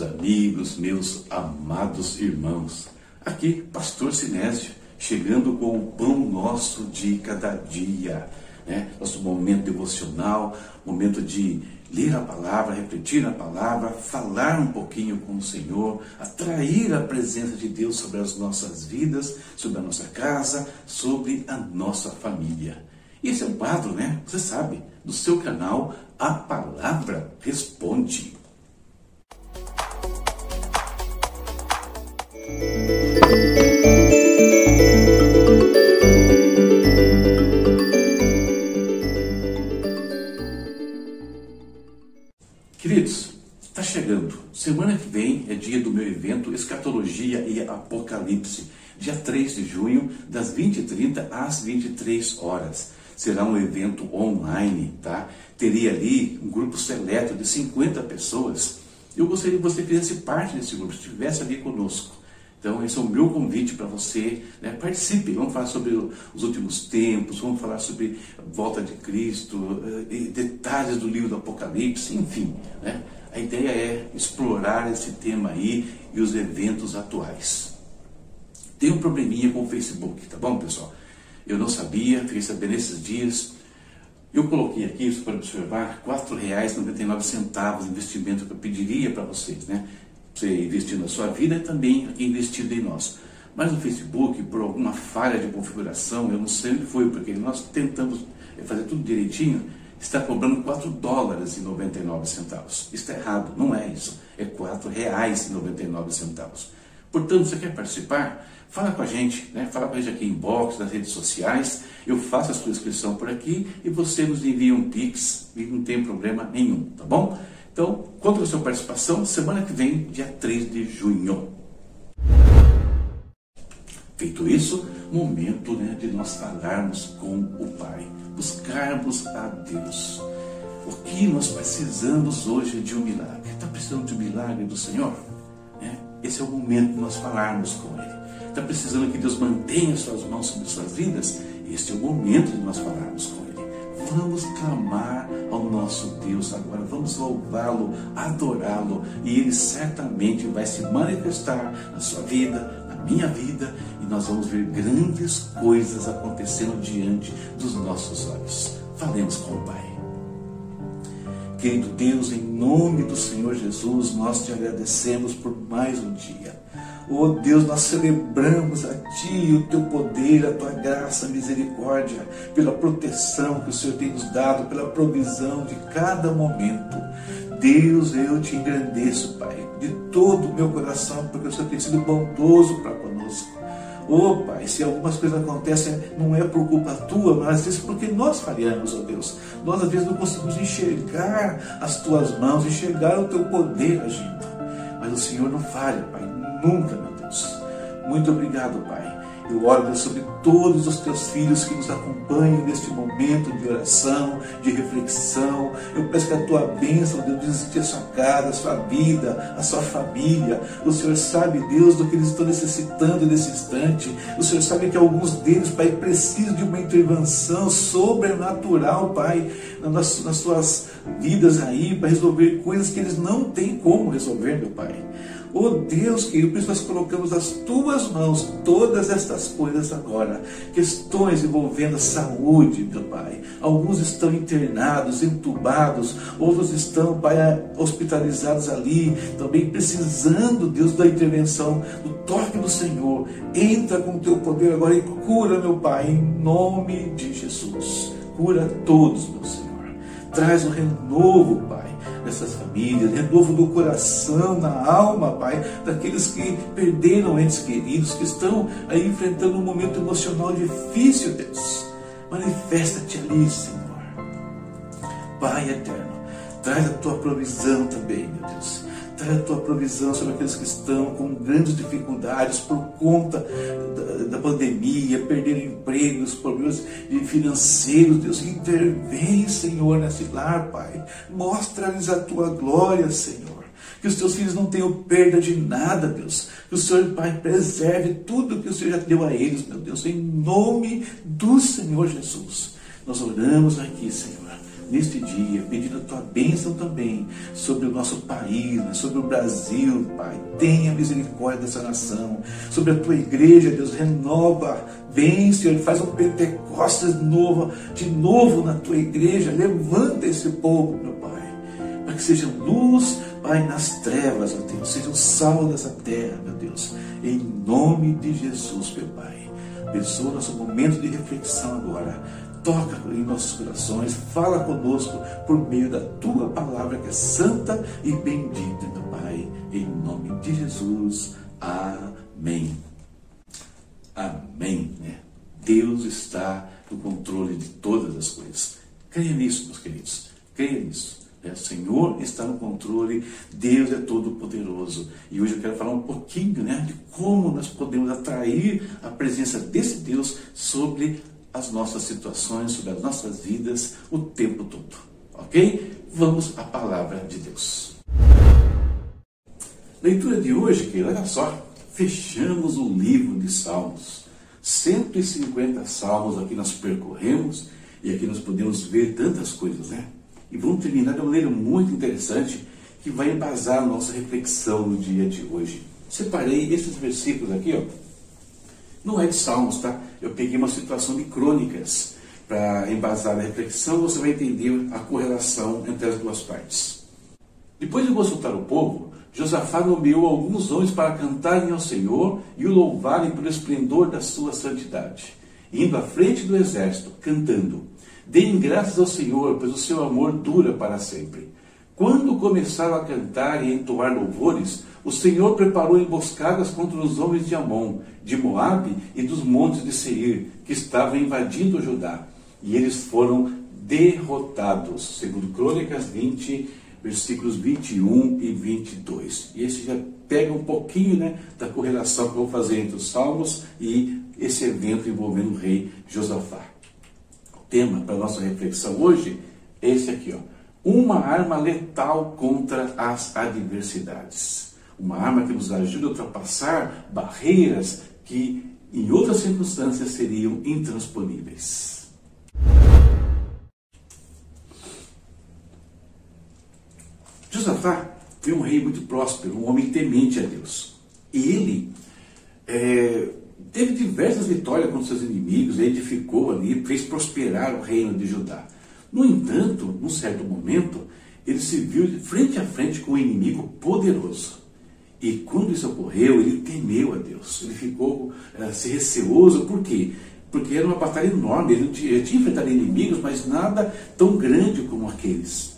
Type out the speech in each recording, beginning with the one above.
Amigos, meus amados irmãos. Aqui, Pastor Sinésio, chegando com o pão nosso de cada dia. Né? Nosso momento devocional, momento de ler a palavra, refletir na palavra, falar um pouquinho com o Senhor, atrair a presença de Deus sobre as nossas vidas, sobre a nossa casa, sobre a nossa família. Esse é um quadro, né? Você sabe, do seu canal A Palavra Responde. Queridos, está chegando. Semana que vem é dia do meu evento Escatologia e Apocalipse, dia 3 de junho, das 20h30 às 23 horas. Será um evento online, tá? Teria ali um grupo seleto de 50 pessoas. Eu gostaria que você fizesse parte desse grupo, estivesse ali conosco. Então, esse é o meu convite para você. Né? Participe, vamos falar sobre os últimos tempos, vamos falar sobre a volta de Cristo, eh, detalhes do livro do Apocalipse, enfim. Né? A ideia é explorar esse tema aí e os eventos atuais. Tem um probleminha com o Facebook, tá bom, pessoal? Eu não sabia, fiquei sabendo esses dias. Eu coloquei aqui, isso para observar, R$ 4,99 investimento que eu pediria para vocês, né? Você investir na sua vida e também investido em nós. Mas no Facebook, por alguma falha de configuração, eu não sei o que foi, porque nós tentamos fazer tudo direitinho, está cobrando 4 dólares e 99 centavos. Está errado, não é isso. É 4 reais e 99 centavos. Portanto, você quer participar? Fala com a gente, né? fala com a gente aqui em box, nas redes sociais. Eu faço a sua inscrição por aqui e você nos envia um Pix e não tem problema nenhum, tá bom? Então, conta com a sua participação semana que vem, dia 3 de junho. Feito isso, momento né, de nós falarmos com o Pai, buscarmos a Deus. O que nós precisamos hoje de um milagre? Está precisando de um milagre do Senhor? É, esse é o momento de nós falarmos com Ele. Está precisando que Deus mantenha suas mãos sobre suas vidas? Este é o momento de nós falarmos com Ele. Vamos clamar ao nosso Deus agora, vamos louvá-lo, adorá-lo, e ele certamente vai se manifestar na sua vida, na minha vida, e nós vamos ver grandes coisas acontecendo diante dos nossos olhos. Falemos com o Pai. Querido Deus, em nome do Senhor Jesus, nós te agradecemos por mais um dia. Oh Deus, nós celebramos a Ti o Teu poder, a Tua graça, a misericórdia, pela proteção que o Senhor tem nos dado, pela provisão de cada momento. Deus, eu te engrandeço, Pai, de todo o meu coração, porque o Senhor tem sido bondoso para conosco. Oh Pai, se algumas coisas acontecem, não é por culpa tua, mas às vezes porque nós falhamos, ó oh Deus. Nós às vezes não conseguimos enxergar as tuas mãos, enxergar o teu poder agindo. Mas o Senhor não falha, Pai nunca, meu Deus. Muito obrigado, Pai. Eu oro Deus, sobre todos os teus filhos que nos acompanham neste momento de oração, de reflexão. Eu peço que a tua bênção, Deus, visite a sua casa, a sua vida, a sua família. O Senhor sabe, Deus, do que eles estão necessitando nesse instante. O Senhor sabe que alguns deles, Pai, precisam de uma intervenção sobrenatural, Pai, nas, nas suas vidas aí, para resolver coisas que eles não têm como resolver, meu Pai. Oh Deus querido, por isso nós colocamos nas tuas mãos todas estas coisas agora. Questões envolvendo a saúde, meu Pai. Alguns estão internados, entubados, outros estão, Pai, hospitalizados ali, também precisando, Deus, da intervenção, do toque do Senhor. Entra com o teu poder agora e cura, meu Pai, em nome de Jesus. Cura todos, meu Senhor. Traz o renovo, Pai dessas famílias, renovo do coração, na alma, Pai, daqueles que perderam entes queridos, que estão aí enfrentando um momento emocional difícil, Deus. Manifesta-te ali, Senhor. Pai eterno, traz a tua provisão também, meu Deus Traz a tua provisão sobre aqueles que estão com grandes dificuldades por conta da, da pandemia, perderam empregos, problemas financeiros. Deus, intervém, Senhor, nesse lar, Pai. Mostra-lhes a tua glória, Senhor. Que os teus filhos não tenham perda de nada, Deus. Que o Senhor, Pai, preserve tudo que o Senhor já deu a eles, meu Deus, em nome do Senhor Jesus. Nós oramos aqui, Senhor neste dia, pedindo a tua bênção também sobre o nosso país, né? sobre o Brasil, Pai. Tenha misericórdia dessa nação, sobre a tua igreja, Deus, renova, vem, Senhor, faz um Pentecostes novo, de novo na tua igreja, levanta esse povo, meu Pai, para que seja luz, Pai, nas trevas, ó Deus, seja o sal dessa terra, meu Deus, em nome de Jesus, meu Pai. Abençoa nosso momento de reflexão agora toca em nossos corações, fala conosco por meio da tua palavra que é santa e bendita, meu Pai, em nome de Jesus. Amém. Amém. Né? Deus está no controle de todas as coisas. Creia nisso, meus queridos. Creia nisso. Né? O Senhor está no controle, Deus é todo poderoso. E hoje eu quero falar um pouquinho né, de como nós podemos atrair a presença desse Deus sobre as nossas situações, sobre as nossas vidas o tempo todo. Ok? Vamos à palavra de Deus. Leitura de hoje, que olha só, fechamos o livro de Salmos. 150 salmos aqui nós percorremos e aqui nós podemos ver tantas coisas, né? E vamos terminar de uma maneira muito interessante que vai embasar a nossa reflexão no dia de hoje. Separei esses versículos aqui, ó. Não é de Salmos, tá? Eu peguei uma situação de crônicas para embasar a reflexão, você vai entender a correlação entre as duas partes. Depois de consultar o povo, Josafá nomeou alguns homens para cantarem ao Senhor e o louvarem pelo esplendor da sua santidade, indo à frente do exército, cantando: Deem graças ao Senhor, pois o seu amor dura para sempre. Quando começaram a cantar e entoar louvores, o Senhor preparou emboscadas contra os homens de Amon, de Moabe e dos montes de Seir, que estavam invadindo Judá. E eles foram derrotados, segundo Crônicas 20, versículos 21 e 22. E esse já pega um pouquinho né, da correlação que eu vou fazer entre os Salmos e esse evento envolvendo o rei Josafá tema para nossa reflexão hoje é esse aqui, ó. Uma arma letal contra as adversidades. Uma arma que nos ajuda a ultrapassar barreiras que em outras circunstâncias seriam intransponíveis. Josafá foi um rei muito próspero, um homem temente a Deus. E ele é, teve diversas vitórias contra seus inimigos, edificou ali, fez prosperar o reino de Judá. No entanto, num certo momento, ele se viu frente a frente com um inimigo poderoso. E quando isso ocorreu, ele temeu a Deus. Ele ficou uh, se receoso, por quê? Porque era uma batalha enorme. Ele tinha, enfrentado inimigos, mas nada tão grande como aqueles.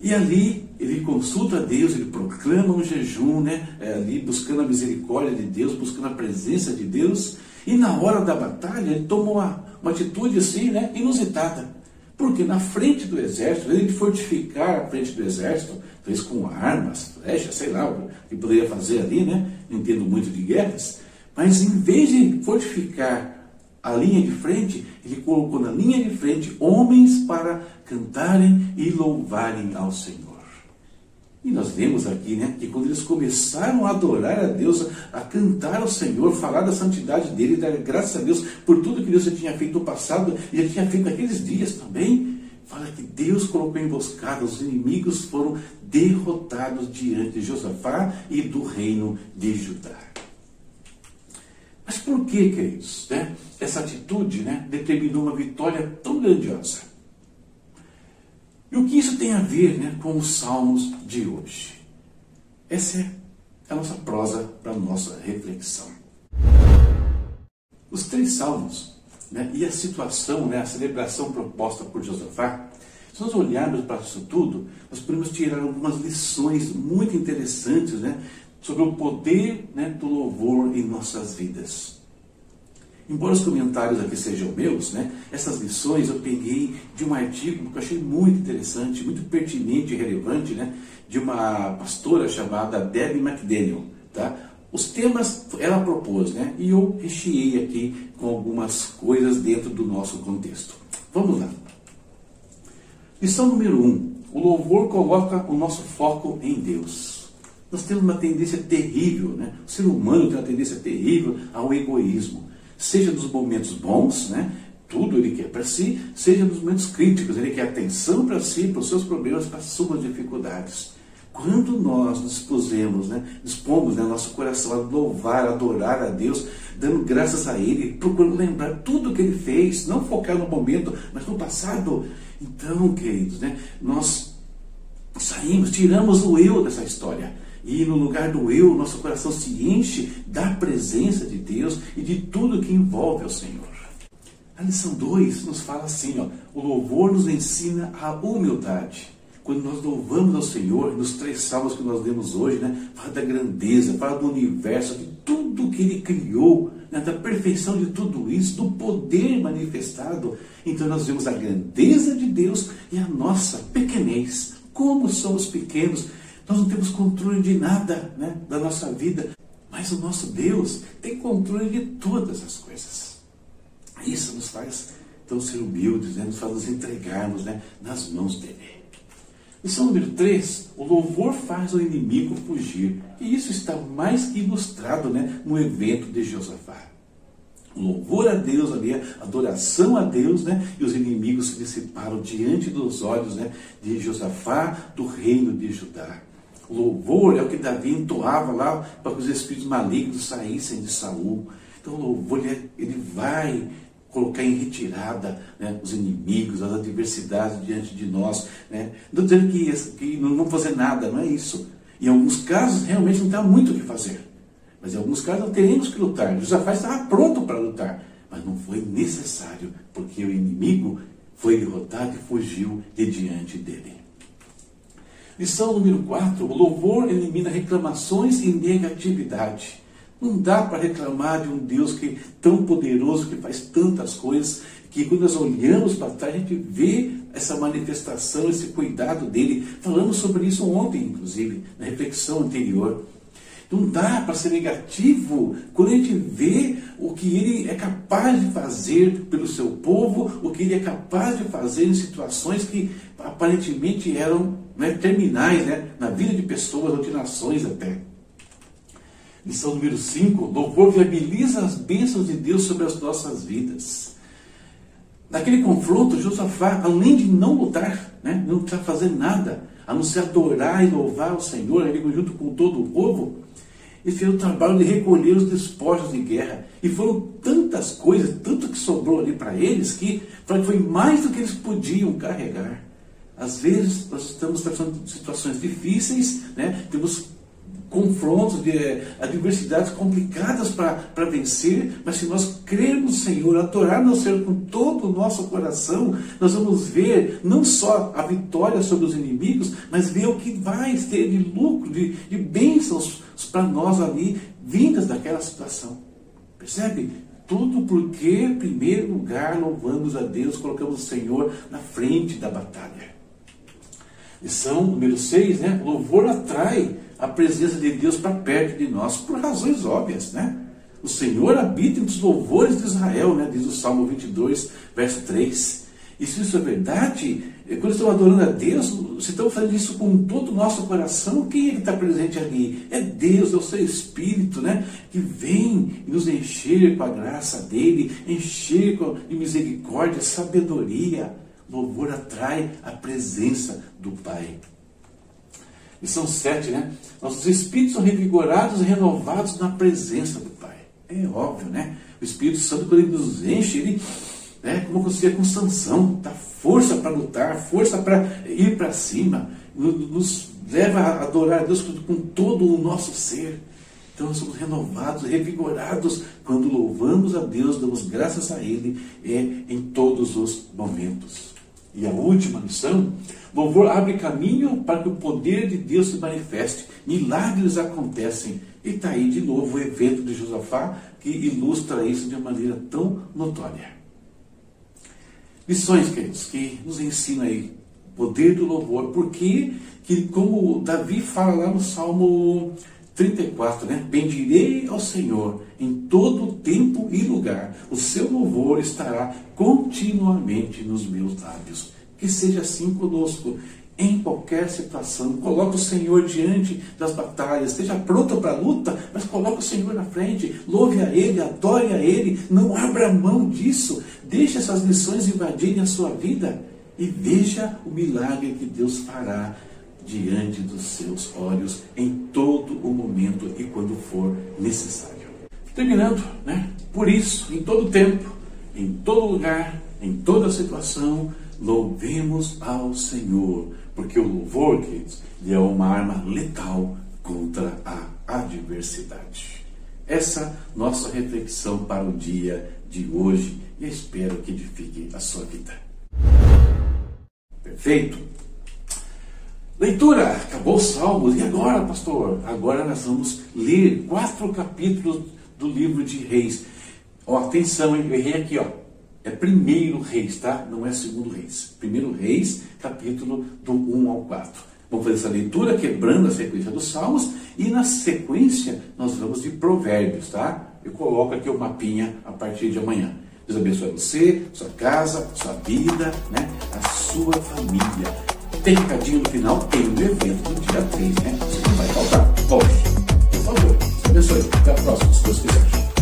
E ali ele consulta a Deus, ele proclama um jejum, né? É, ali buscando a misericórdia de Deus, buscando a presença de Deus. E na hora da batalha ele toma uma, uma atitude assim, né? Inusitada. Porque na frente do exército, ele fortificar a frente do exército, fez com armas, flechas, sei lá o que poderia fazer ali, né? Não entendo muito de guerras. Mas em vez de fortificar a linha de frente, ele colocou na linha de frente homens para cantarem e louvarem ao Senhor. E nós vemos aqui, né, que quando eles começaram a adorar a Deus, a cantar ao Senhor, falar da santidade dele, dar graças a Deus por tudo que Deus já tinha feito no passado e já tinha feito naqueles dias também, fala que Deus colocou emboscada, os inimigos foram derrotados diante de Josafá e do reino de Judá. Mas por que, queridos, né, essa atitude né, determinou uma vitória tão grandiosa? E o que isso tem a ver né, com os salmos de hoje? Essa é a nossa prosa para a nossa reflexão. Os três salmos né, e a situação, né, a celebração proposta por Josafá, se nós olharmos para isso tudo, nós podemos tirar algumas lições muito interessantes né, sobre o poder né, do louvor em nossas vidas. Embora os comentários aqui sejam meus, né, essas lições eu peguei de um artigo que eu achei muito interessante, muito pertinente e relevante, né, de uma pastora chamada Debbie McDaniel. Tá? Os temas ela propôs, né, e eu recheei aqui com algumas coisas dentro do nosso contexto. Vamos lá. Lição número 1. Um, o louvor coloca o nosso foco em Deus. Nós temos uma tendência terrível, né? o ser humano tem uma tendência terrível ao egoísmo, seja nos momentos bons, né? tudo ele quer para si, seja nos momentos críticos. Ele quer atenção para si, para os seus problemas, para as suas dificuldades. Quando nós nos dispusemos, né, dispomos né, nosso coração a louvar, adorar a Deus, dando graças a Ele, procurando lembrar tudo que Ele fez, não focar no momento, mas no passado. Então, queridos, né, nós saímos, tiramos o eu dessa história. E no lugar do eu, nosso coração se enche da presença de Deus e de tudo que envolve o Senhor. A lição 2 nos fala assim: ó, o louvor nos ensina a humildade. Quando nós louvamos ao Senhor, nos três salmos que nós lemos hoje, né, fala da grandeza, fala do universo, de tudo que Ele criou, né, da perfeição de tudo isso, do poder manifestado. Então nós vemos a grandeza de Deus e a nossa pequenez. Como somos pequenos, nós não temos controle de nada né, da nossa vida, mas o nosso Deus tem controle de todas as coisas. Isso nos faz então ser humildes, né, nos faz nos entregarmos né, nas mãos dele. Lição número 3, o louvor faz o inimigo fugir. E isso está mais que ilustrado né, no evento de Josafá. O louvor a Deus ali, a adoração a Deus, né, e os inimigos se dissiparam diante dos olhos né, de Josafá, do reino de Judá. Louvor é o que Davi entoava lá para que os espíritos malignos saíssem de Saul. Então o louvor ele, ele vai colocar em retirada né, os inimigos, as adversidades diante de nós. Né? Não dizendo que, que não vamos fazer nada, não é isso. Em alguns casos, realmente não tem muito o que fazer. Mas em alguns casos, teremos que lutar. Josafá estava pronto para lutar, mas não foi necessário, porque o inimigo foi derrotado e fugiu de diante dele. Lição número 4: o louvor elimina reclamações e negatividade. Não dá para reclamar de um Deus que é tão poderoso, que faz tantas coisas, que quando nós olhamos para trás, a gente vê essa manifestação, esse cuidado dele. Falamos sobre isso ontem, inclusive, na reflexão anterior. Não dá para ser negativo quando a gente vê o que ele é capaz de fazer pelo seu povo, o que ele é capaz de fazer em situações que aparentemente eram né, terminais né, na vida de pessoas ou de nações até. Lição número 5: louvor viabiliza as bênçãos de Deus sobre as nossas vidas. Naquele confronto, Josafá, além de não lutar, né, não estar fazendo nada, a não ser adorar e louvar o Senhor, ali junto com todo o povo, ele fez o trabalho de recolher os despojos de guerra. E foram tantas coisas, tanto que sobrou ali para eles, que foi mais do que eles podiam carregar. Às vezes nós estamos passando situações difíceis, né? temos confrontos, de, eh, adversidades complicadas para vencer, mas se nós crermos no Senhor, adorarmos o Senhor com todo o nosso coração, nós vamos ver não só a vitória sobre os inimigos, mas ver o que vai ter de lucro, de, de bênçãos para nós ali, vindas daquela situação. Percebe? Tudo porque, em primeiro lugar, louvamos a Deus, colocamos o Senhor na frente da batalha. Lição número 6, né? Louvor atrai a presença de Deus para perto de nós, por razões óbvias, né? O Senhor habita entre os louvores de Israel, né? diz o Salmo 22, verso 3. E se isso é verdade, é, quando estamos adorando a Deus, se estamos fazendo isso com todo o nosso coração, quem é que está presente ali? É Deus, é o seu Espírito, né? Que vem nos encher com a graça dele, encher de misericórdia, sabedoria. Louvor atrai a presença do Pai. Lição 7, né? Nossos espíritos são revigorados e renovados na presença do Pai. É óbvio, né? O Espírito Santo, quando ele nos enche, ele, né, como acontecia com Sansão, dá força para lutar, força para ir para cima, nos leva a adorar a Deus com todo o nosso ser. Então nós somos renovados, revigorados quando louvamos a Deus, damos graças a Ele é, em todos os momentos. E a última lição, louvor abre caminho para que o poder de Deus se manifeste. Milagres acontecem. E está aí de novo o evento de Josafá que ilustra isso de uma maneira tão notória. Lições, queridos, que nos ensina aí o poder do louvor. Porque, que, como Davi fala lá no Salmo 34, né? Bendirei ao Senhor em todo tempo e lugar. O seu louvor estará continuamente nos meus lábios. Que seja assim conosco em qualquer situação. Coloque o Senhor diante das batalhas. Esteja pronto para a luta, mas coloque o Senhor na frente. Louve a Ele, adore a Ele. Não abra mão disso. Deixe essas lições invadirem a sua vida e veja o milagre que Deus fará diante dos seus olhos em todo o momento e quando for necessário. Terminando, né? Por isso, em todo tempo, em todo lugar, em toda situação, louvemos ao Senhor, porque o louvor, queridos, é uma arma letal contra a adversidade. Essa nossa reflexão para o dia de hoje e espero que edifique a sua vida. Perfeito? Leitura, acabou os Salmos. E agora, pastor? Agora nós vamos ler quatro capítulos do livro de Reis. Ó, atenção, hein? errei aqui, ó. É primeiro Reis, tá? Não é segundo Reis. Primeiro Reis, capítulo do 1 ao 4. Vamos fazer essa leitura quebrando a sequência dos Salmos e na sequência nós vamos de Provérbios, tá? Eu coloco aqui o mapinha a partir de amanhã. Deus abençoe você, sua casa, sua vida, né? a sua família. Tem recadinho no final, tem um evento no dia 3, né? Você não vai faltar. Volte, por favor. Deus abençoe. Até a próxima, se Deus quiser.